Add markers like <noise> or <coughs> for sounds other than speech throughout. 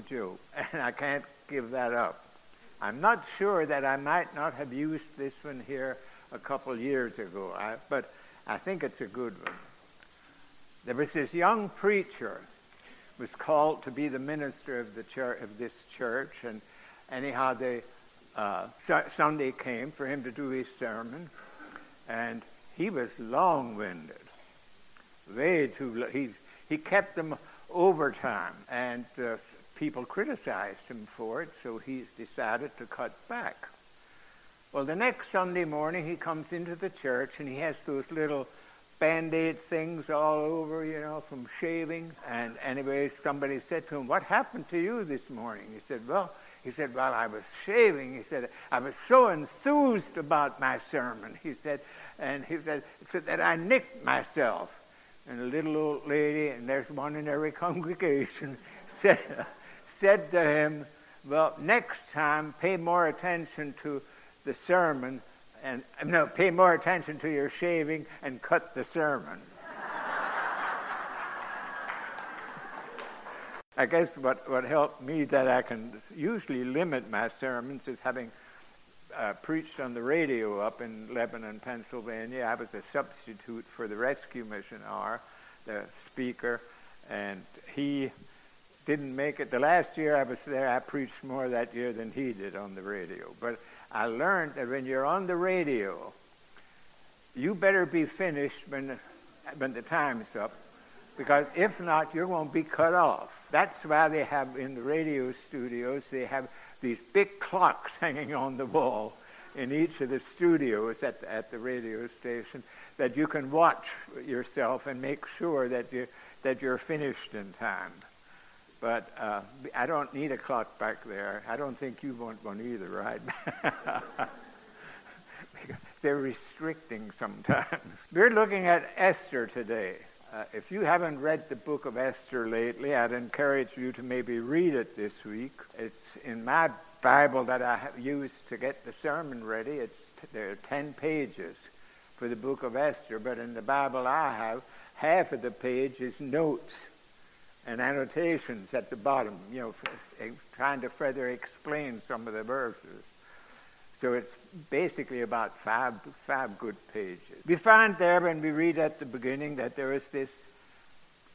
a joke, and I can't give that up. I'm not sure that I might not have used this one here a couple years ago, I, but I think it's a good one. There was this young preacher was called to be the minister of the church of this church, and anyhow, the uh, Sunday came for him to do his sermon, and he was long-winded, way too. He he kept them overtime, and uh, people criticized him for it, so he's decided to cut back. Well, the next Sunday morning, he comes into the church and he has those little band-aid things all over, you know, from shaving. And anyway, somebody said to him, what happened to you this morning? He said, well, he said, well, I was shaving. He said, I was so enthused about my sermon. He said, and he said, that I nicked myself. And a little old lady, and there's one in every <laughs> congregation, said, said to him, well, next time pay more attention to the sermon and no, pay more attention to your shaving and cut the sermon. I guess what, what helped me that I can usually limit my sermons is having uh, preached on the radio up in Lebanon, Pennsylvania. I was a substitute for the rescue mission R, the speaker, and he didn't make it. The last year I was there, I preached more that year than he did on the radio. But I learned that when you're on the radio, you better be finished when, when the time's up, because if not, you're going to be cut off. That's why they have in the radio studios, they have these big clocks <laughs> hanging on the wall in each of the studios at the, at the radio station that you can watch yourself and make sure that you that you're finished in time. But uh, I don't need a clock back there. I don't think you want one either, right? <laughs> They're restricting sometimes. <laughs> We're looking at Esther today. Uh, if you haven't read the book of Esther lately, I'd encourage you to maybe read it this week. It's in my Bible that I used to get the sermon ready. It's there are ten pages for the book of Esther, but in the Bible I have, half of the page is notes and annotations at the bottom, you know, eh, trying to further explain some of the verses. So it's basically about five, five good pages. We find there when we read at the beginning that there is this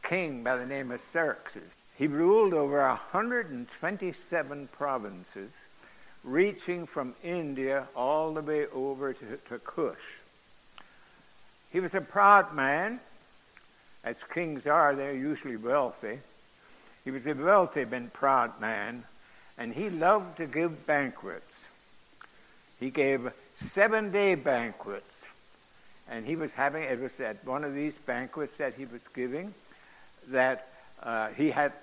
king by the name of Xerxes. He ruled over 127 provinces, reaching from India all the way over to, to Kush. He was a proud man, as kings are, they're usually wealthy. He was a wealthy and proud man, and he loved to give banquets. He gave seven day banquets, and he was having, it was at one of these banquets that he was giving that uh, he had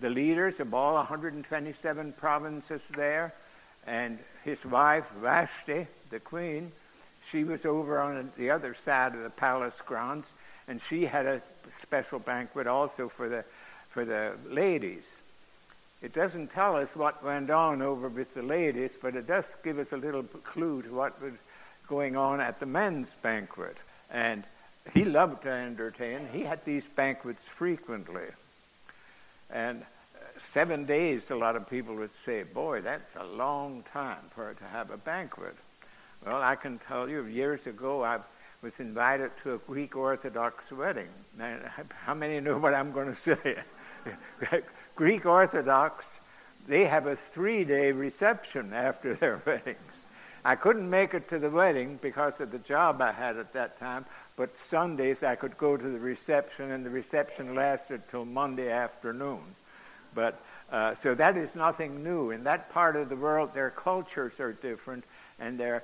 the leaders of all 127 provinces there, and his wife, Vashti, the queen, she was over on the other side of the palace grounds, and she had a special banquet also for the for the ladies. It doesn't tell us what went on over with the ladies, but it does give us a little clue to what was going on at the men's banquet. And he loved to entertain. He had these banquets frequently. And uh, seven days, a lot of people would say, boy, that's a long time for to have a banquet. Well, I can tell you, years ago, I was invited to a Greek Orthodox wedding. Now, how many know what I'm going to say? <laughs> Greek Orthodox, they have a three-day reception after <laughs> their weddings. I couldn't make it to the wedding because of the job I had at that time, but Sundays I could go to the reception, and the reception lasted till Monday afternoon. But uh, so that is nothing new. In that part of the world, their cultures are different, and their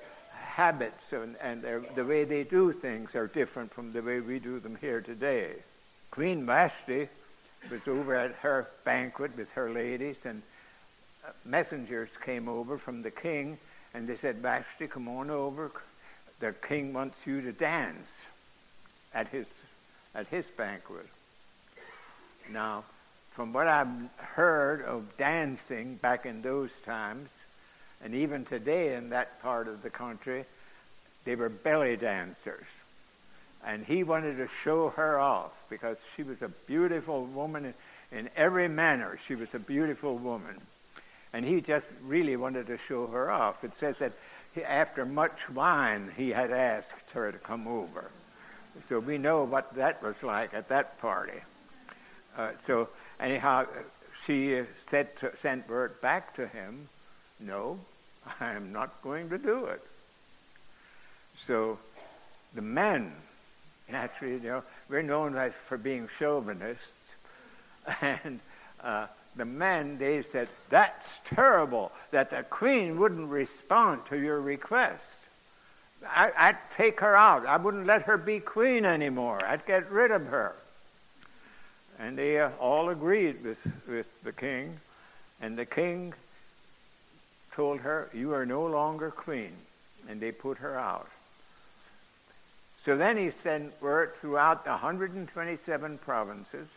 habits and, and their, the way they do things are different from the way we do them here today. Queen Vashti was over at her banquet with her ladies, and uh, messengers came over from the king, and they said, Vashti, come on over. The king wants you to dance at his, at his banquet. Now, from what I've heard of dancing back in those times, and even today in that part of the country, they were belly dancers. And he wanted to show her off because she was a beautiful woman. In every manner, she was a beautiful woman. And he just really wanted to show her off. It says that he, after much wine, he had asked her to come over. So we know what that was like at that party. Uh, so anyhow, she to, sent word back to him, no, I am not going to do it. So the men, naturally, you know, we're known as for being chauvinists, <laughs> and uh, the men, they said, that's terrible that the queen wouldn't respond to your request. I, would take her out. I wouldn't let her be queen anymore. I'd get rid of her. And they uh, all agreed with, with the king. And the king told her, You are no longer queen. And they put her out. So then he sent word throughout the 127 provinces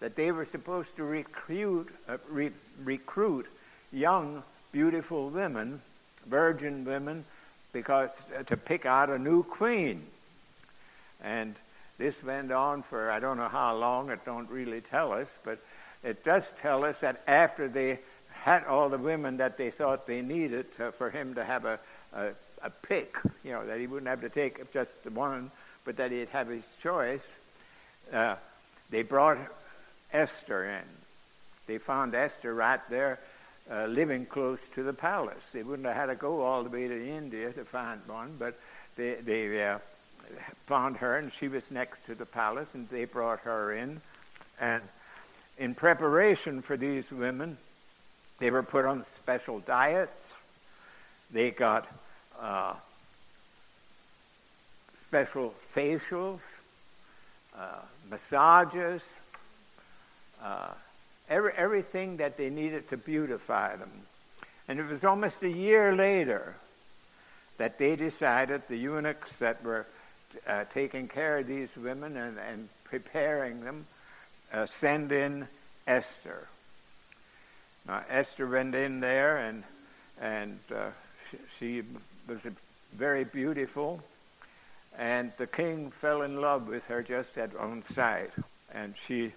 that they were supposed to recruit, uh, re- recruit young, beautiful women, virgin women, because uh, to pick out a new queen. And this went on for I don't know how long. It don't really tell us, but it does tell us that after they had all the women that they thought they needed for him to have a, a, a pick, you know, that he wouldn't have to take just one, but that he'd have his choice. Uh, they brought Esther in. They found Esther right there uh, living close to the palace. They wouldn't have had to go all the way to India to find one, but they, they uh, found her, and she was next to the palace, and they brought her in. And in preparation for these women, they were put on special diets. They got uh, special facials, uh, massages, uh, every, everything that they needed to beautify them. And it was almost a year later that they decided, the eunuchs that were uh, taking care of these women and, and preparing them, uh, send in Esther. Now, Esther went in there, and, and uh, she, she was very beautiful, and the king fell in love with her just at on sight, and she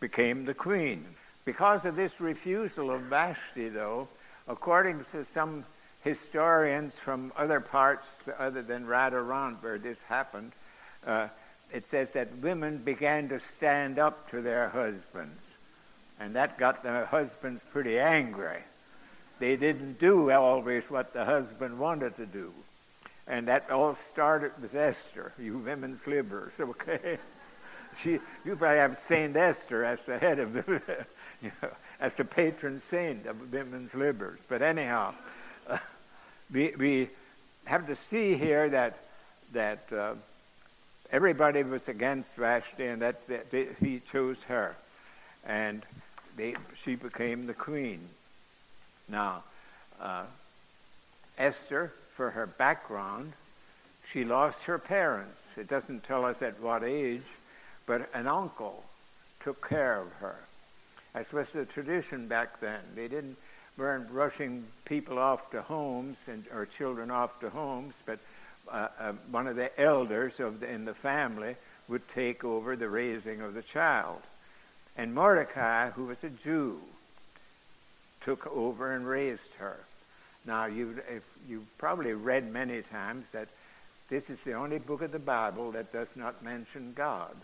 became the queen. Because of this refusal of Vashti, though, according to some historians from other parts other than Radharand where this happened, uh, it says that women began to stand up to their husbands. And that got the husbands pretty angry. They didn't do always what the husband wanted to do. And that all started with Esther, you women's flibbers, <laughs> okay? she, you probably have Saint Esther as the head of the, <laughs> you know, as the patron saint of women's liberals. But anyhow, uh, we, we have to see here that that uh, everybody was against Vashti, and that, that he chose her, and they, she became the queen. Now, uh, Esther, for her background, she lost her parents. It doesn't tell us at what age, but an uncle took care of her. That was the tradition back then. They didn't weren't rushing people off to homes and or children off to homes, but uh, uh, one of the elders of the, in the family would take over the raising of the child. And Mordecai, who was a Jew, took over and raised her. Now, you've, you've probably read many times that this is the only book of the Bible that does not mention God.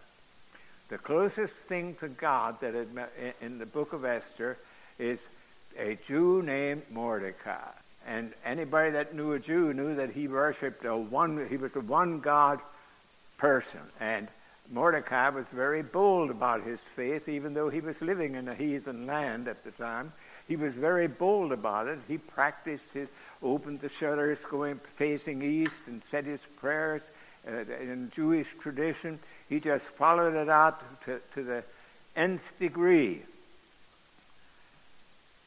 The closest thing to God that in the book of Esther is a Jew named Mordecai. And anybody that knew a Jew knew that he worshipped a one, he was a one God person. And Mordecai was very bold about his faith, even though he was living in a heathen land at the time. He was very bold about it. He practiced his, opened the shutters going facing east and said his prayers uh, in Jewish tradition. He just followed it out to, to the nth degree.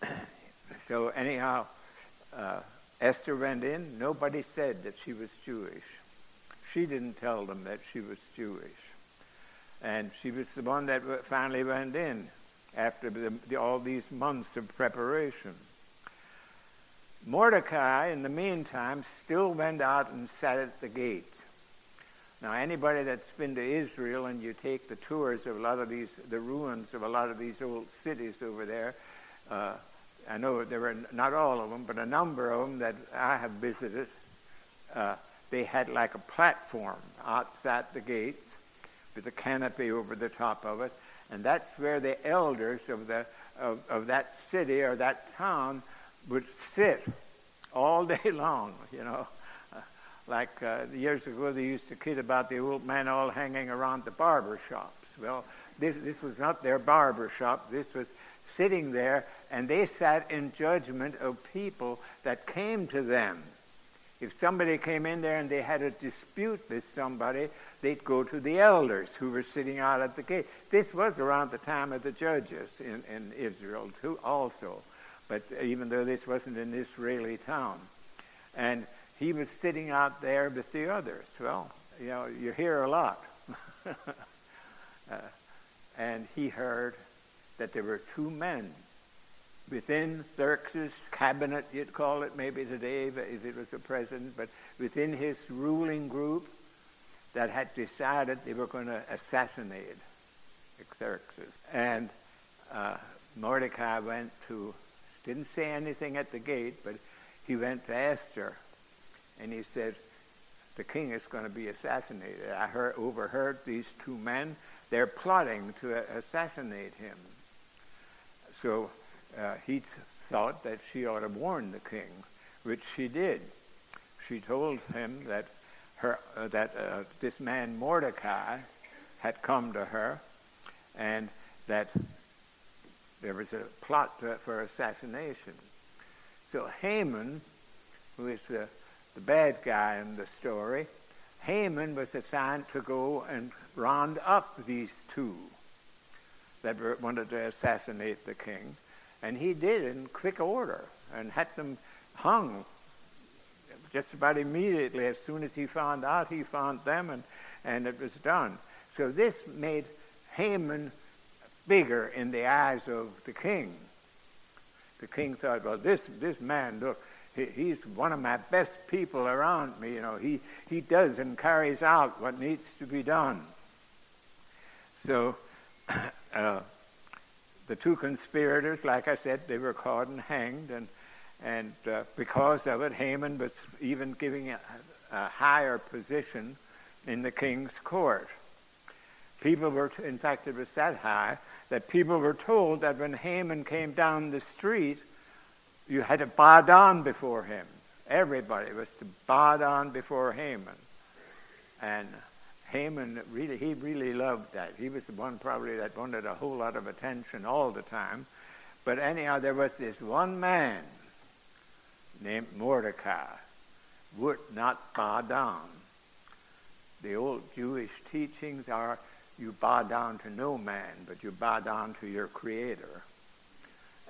<coughs> so anyhow, uh, Esther went in. Nobody said that she was Jewish. She didn't tell them that she was Jewish. And she was the one that finally went in after the, the, all these months of preparation. Mordecai, in the meantime, still went out and sat at the gate. Now, anybody that's been to Israel and you take the tours of a lot of these, the ruins of a lot of these old cities over there, uh, I know there were not all of them, but a number of them that I have visited, uh, they had like a platform outside the gates with a canopy over the top of it, and that's where the elders of the of, of that city or that town would sit all <laughs> day long, you know. Like uh, years ago, they used to kid about the old men all hanging around the barber shops. Well, this, this was not their barber shop. This was sitting there, and they sat in judgment of people that came to them. If somebody came in there and they had a dispute with somebody, they'd go to the elders who were sitting out at the gate. This was around the time of the judges in, in Israel too, also. But even though this wasn't an Israeli town. And he was sitting out there with the others. Well, you know, you hear a lot. <laughs> uh, and he heard that there were two men within Xerxes' cabinet, you'd call it maybe today, if it was the president, but within his ruling group that had decided they were going to assassinate Xerxes. And uh, Mordecai went to, didn't say anything at the gate, but he went to Esther and he said, the king is going to be assassinated. I heard, overheard these two men. They're plotting to assassinate him. So uh, he thought that she ought to warn the king, which she did. She told him that her uh, that uh, this man Mordecai had come to her, and that there was a plot to, for assassination. So Haman, who is the the bad guy in the story, Haman was assigned to go and round up these two that wanted to assassinate the king. And he did in quick order and had them hung just about immediately. As soon as he found out, he found them and, and it was done. So this made Haman bigger in the eyes of the king. The king thought, well, this, this man, look, he's one of my best people around me. You know, he, he does and carries out what needs to be done. So, <clears throat> uh, the two conspirators, like I said, they were caught and hanged, and and uh, because of it, Haman was even giving a, a, higher position in the king's court. People were, in fact, it was that high that people were told that when Haman came down the street, you had to bow down before him. Everybody was to bow down before Haman. And Haman really, he really loved that. He was the one probably that wanted a whole lot of attention all the time. But anyhow, there was this one man named Mordecai would not bow down. The old Jewish teachings are you bow down to no man, but you bow down to your Creator.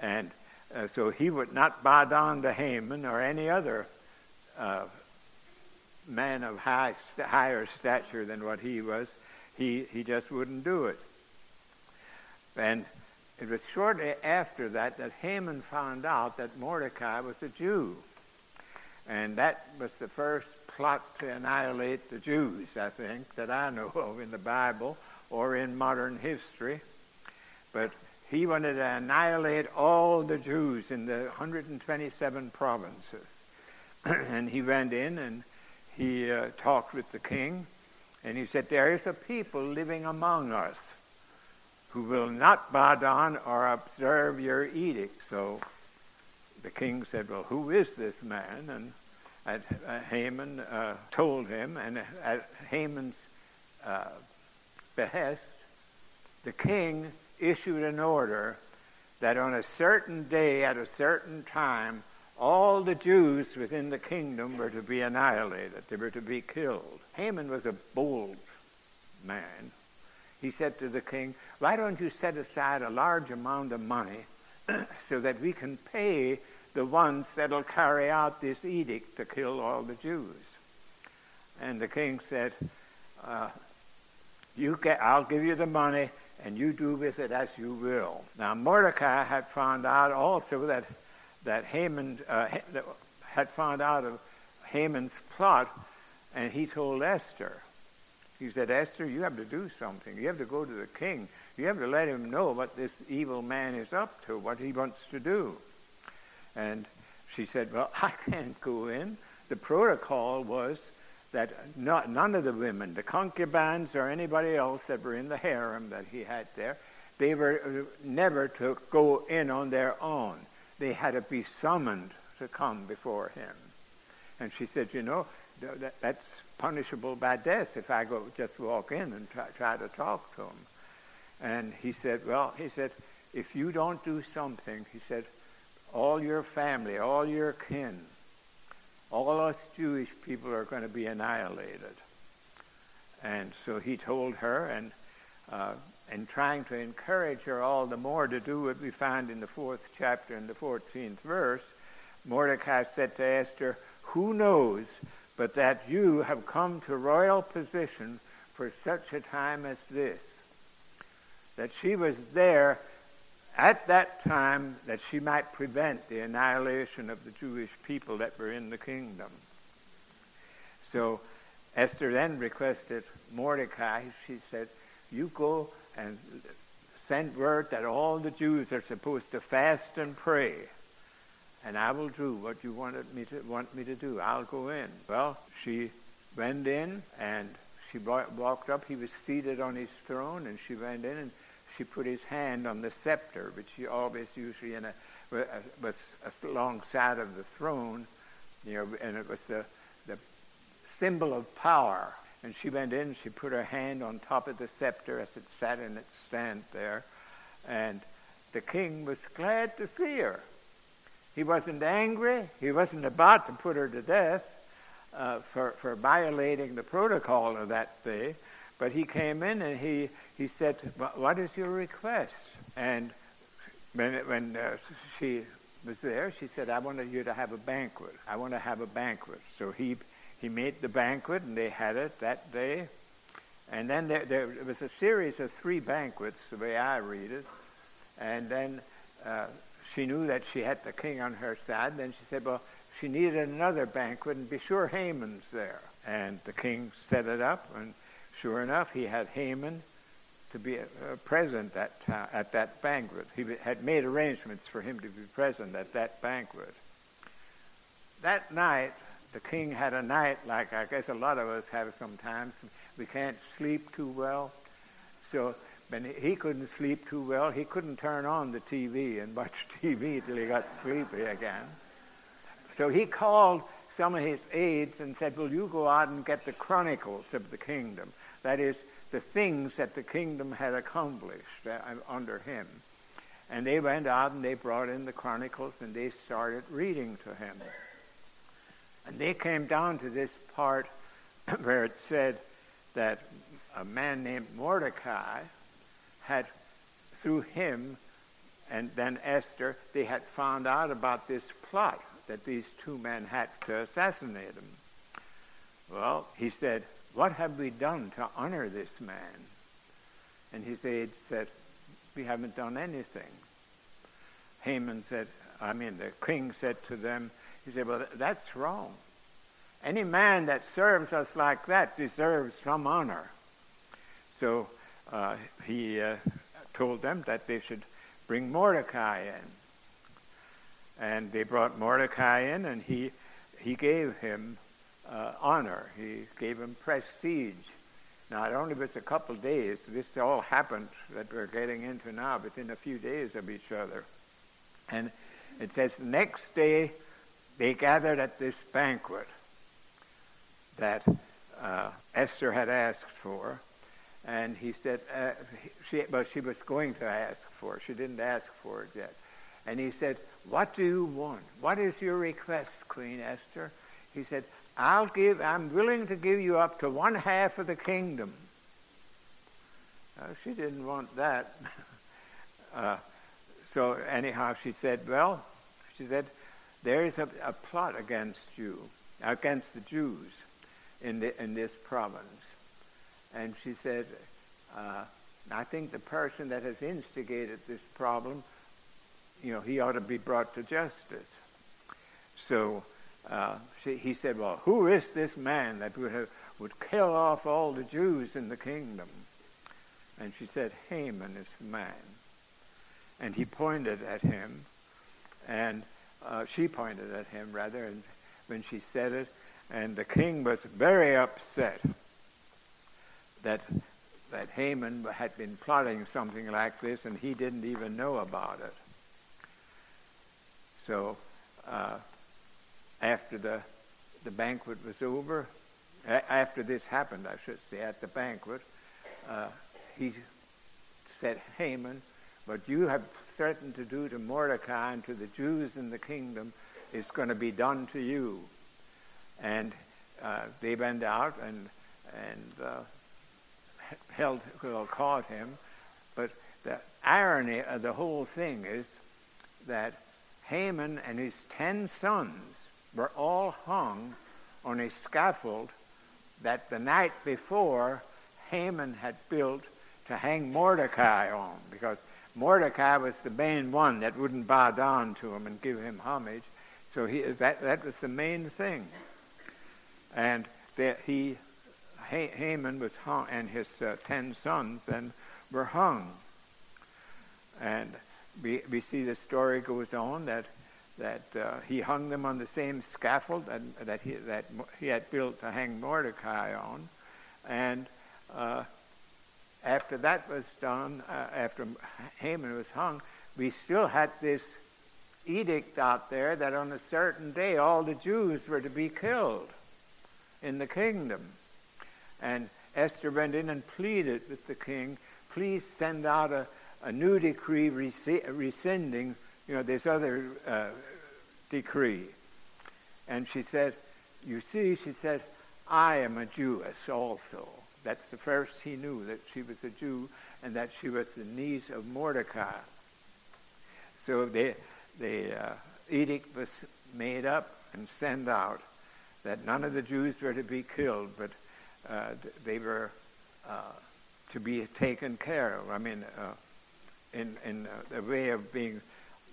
And uh, so he would not bow down to Haman or any other uh, man of high, higher stature than what he was. He, he just wouldn't do it. And it was shortly after that that Haman found out that Mordecai was a Jew. And that was the first plot to annihilate the Jews, I think, that I know of in the Bible or in modern history. But he wanted to annihilate all the Jews in the 127 provinces. <clears throat> and he went in and he uh, talked with the king, and he said, There is a people living among us who will not bow down or observe your edict. So the king said, Well, who is this man? And at, uh, Haman uh, told him, and at Haman's uh, behest, the king issued an order that on a certain day at a certain time, all the Jews within the kingdom were to be annihilated. They were to be killed. Haman was a bold man. He said to the king, Why don't you set aside a large amount of money <clears throat> so that we can pay the ones that'll carry out this edict to kill all the Jews? And the king said, uh, you get, I'll give you the money and you do with it as you will. Now Mordecai had found out also that that Haman uh, had found out of Haman's plot, and he told Esther. He said, Esther, you have to do something. You have to go to the king. You have to let him know what this evil man is up to, what he wants to do. And she said, Well, <laughs> I can't go in. The protocol was that not, none of the women, the concubines or anybody else that were in the harem that he had there, they were uh, never to go in on their own. They had to be summoned to come before him. And she said, you know, that, that's punishable by death if I go just walk in and try, try to talk to him. And he said, well, he said, if you don't do something, he said, all your family, all your kin, all us Jewish people are going to be annihilated. And so he told her, and uh, and trying to encourage her all the more to do what we find in the fourth chapter and the 14th verse, Mordecai said to Esther, Who knows but that you have come to royal position for such a time as this? That she was there at that time that she might prevent the annihilation of the Jewish people that were in the kingdom. So Esther then requested Mordecai, she said, You go and sent word that all the Jews are supposed to fast and pray. And I will do what you wanted me to want me to do. I'll go in. Well, she went in and she walked up. He was seated on his throne, and she went in and she put his hand on the scepter, which she always usually in a uh, was alongside of the throne, you know, and it was the the symbol of power. And she went in, she put her hand on top of the scepter as it sat in its stand there. And the king was glad to see her. He wasn't angry. He wasn't about to put her to death uh, for, for violating the protocol of that day. But he came in and he, he said, What is your request? And when, when uh, she was there, she said, I want you to have a banquet. I want to have a banquet. So he he made the banquet, and they had it that day. And then there, there was a series of three banquets, the way I read it. And then uh, she knew that she had the king on her side. Then she said, well, she needed another banquet, and be sure Haman's there. And the king set it up, and sure enough, he had Haman to be uh, present at that banquet. He had made arrangements for him to be present at that banquet. That night, the king had a night like I guess a lot of us have sometimes. We can't sleep too well. So when he couldn't sleep too well, he couldn't turn on the TV and watch <laughs> TV till he got sleepy again. So he called some of his aides and said, Will you go out and get the chronicles of the kingdom? That is, the things that the kingdom had accomplished uh, under him. And they went out and they brought in the chronicles and they started reading to him. And they came down to this part <clears throat> where it said that a man named Mordecai had, through him and then Esther, they had found out about this plot that these two men had to assassinate him. Well, he said, What have we done to honor this man? And his aides said, We haven't done anything. Haman said, I mean, the king said to them, he said, Well, that's wrong. Any man that serves us like that deserves some honor. So uh, he uh, told them that they should bring Mordecai in. And they brought Mordecai in, and he, he gave him uh, honor. He gave him prestige. Now, it only was a couple days. This all happened that we're getting into now within a few days of each other. And it says, next day they gathered at this banquet that uh, Esther had asked for. And he said, uh, she, well, she was going to ask for it. She didn't ask for it yet. And he said, What do you want? What is your request, Queen Esther? He said, I'll give, I'm willing to give you up to one half of the kingdom. she didn't want that. <laughs> uh, so anyhow, she said, well, she said, there is a, a plot against you, against the Jews in, the, in this province. And she said, uh, I think the person that has instigated this problem, you know, he ought to be brought to justice. So uh, she, he said, Well, who is this man that would, have, would kill off all the Jews in the kingdom? And she said, Haman is the man. And he pointed at him, and uh, she pointed at him, rather, and when she said it, and the king was very upset that that Haman had been plotting something like this, and he didn't even know about it. So, uh, after the the banquet was over, a- after this happened, I should say, at the banquet, uh, he said, Haman, but you have threatened to do to Mordecai and to the Jews in the kingdom is going to be done to you. And uh, they went out and and uh, <laughs> held well, caught him. But the irony of the whole thing is that Haman and his ten sons were all hung on a scaffold that the night before Haman had built to hang Mordecai on, because Mordecai was the main one that wouldn't bow down to him and give him homage. So he, that, that was the main thing. And that he, Haman was hung, and his uh, ten sons then were hung. And we, we see the story goes on that that uh, he hung them on the same scaffold that, that, he, that he had built to hang Mordecai on. And uh, after that was done, uh, after Haman was hung, we still had this edict out there that on a certain day all the Jews were to be killed in the kingdom. And Esther went in and pleaded with the king, please send out a, a new decree rescinding, you know, this other uh, decree. And she said, you see, she said, I am a Jewess also. That's the first he knew that she was a Jew and that she was the niece of Mordecai. So the, the uh, edict was made up and sent out that none of the Jews were to be killed, but uh, they were uh, to be taken care of. I mean, uh, in in uh, way of being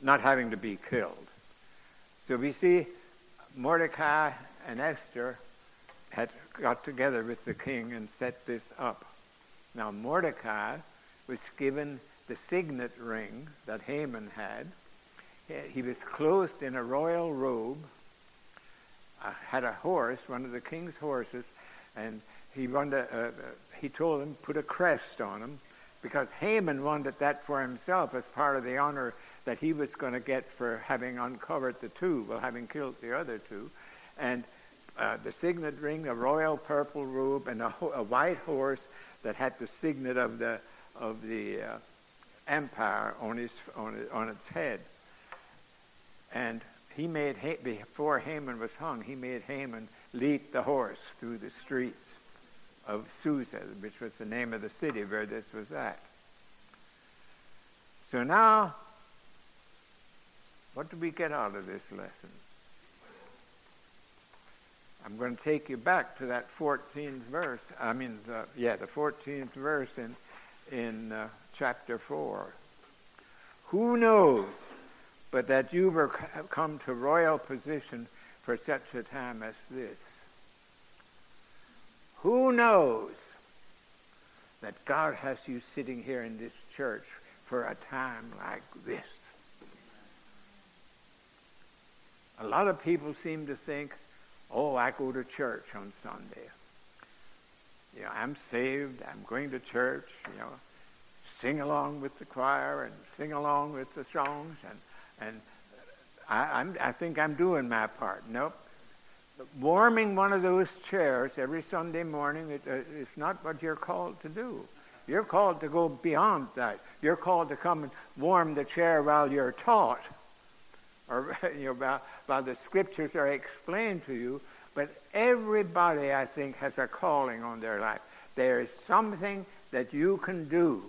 not having to be killed. So we see Mordecai and Esther had got together with the king and set this up. Now Mordecai was given the signet ring that Haman had. He was clothed in a royal robe, uh, had a horse, one of the king's horses, and he wanted. Uh, uh, he told him put a crest on him because Haman wanted that for himself as part of the honor that he was going to get for having uncovered the two, well, having killed the other two. And uh, the signet ring, a royal purple robe, and a, ho- a, white horse that had the signet of the of the uh, empire on his on, on its head. And he made before Haman was hung, he made Haman lead the horse through the streets of Susa, which was the name of the city where this was at. So now what do we get out of this lesson? I'm going to take you back to that 14th verse. I mean, the, yeah, the 14th verse in in uh, chapter 4. Who knows but that you were come to royal position for such a time as this? Who knows that God has you sitting here in this church for a time like this? A lot of people seem to think, oh, I go to church on Sunday. You know, I'm saved, I'm going to church, you know, sing along with the choir and sing along with the songs, and, and I, I'm, I think I'm doing my part. Nope. Warming one of those chairs every Sunday morning it, uh, it's not what you're called to do. You're called to go beyond that. You're called to come and warm the chair while you're taught or <laughs> you know, while the scriptures are explained to you. But everybody, I think, has a calling on their life. There is something that you can do.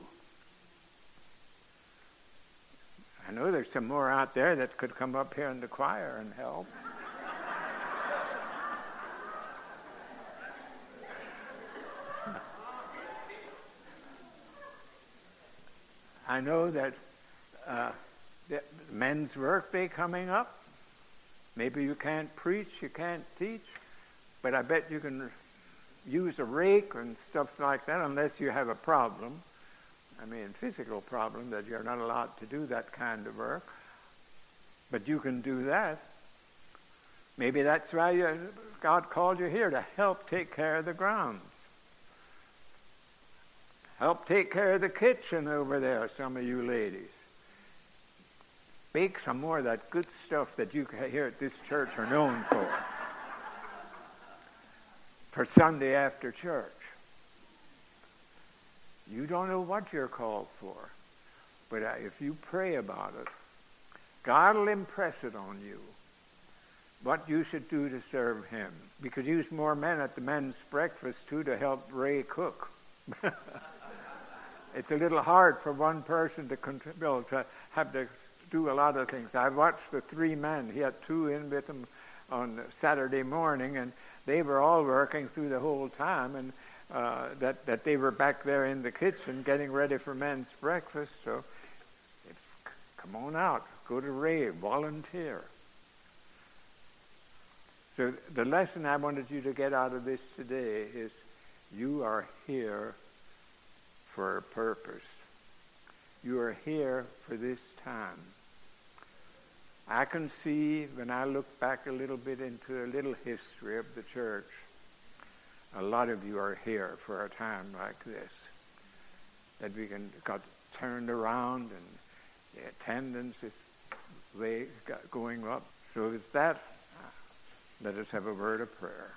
I know there's some more out there that could come up here in the choir and help. <laughs> I know that uh, men's work day coming up. Maybe you can't preach, you can't teach, but I bet you can use a rake and stuff like that unless you have a problem. I mean, physical problem that you're not allowed to do that kind of work. But you can do that. Maybe that's why you, God called you here to help take care of the grounds. Help take care of the kitchen over there, some of you ladies. Bake some more of that good stuff that you here at this church are known for. for Sunday after church. You don't know what you're called for. But uh, if you pray about it, God will impress it on you what you should do to serve him. We could use more men at the men's breakfast, too, to help Ray cook. <laughs> it's a little hard for one person to contribute, to have to do a lot of things. I watched the three men. He had two in with him on Saturday morning, and they were all working through the whole time, and uh, that that they were back there in the kitchen getting ready for men's breakfast. So, come on out, go to Ray, volunteer. So the lesson I wanted you to get out of this today is you are here for a purpose. You are here for this time. I can see when I look back a little bit into a little history of the church, a lot of you are here for a time like this. That we can got turned around and the attendance is way going up. So it's that let us have a word of prayer.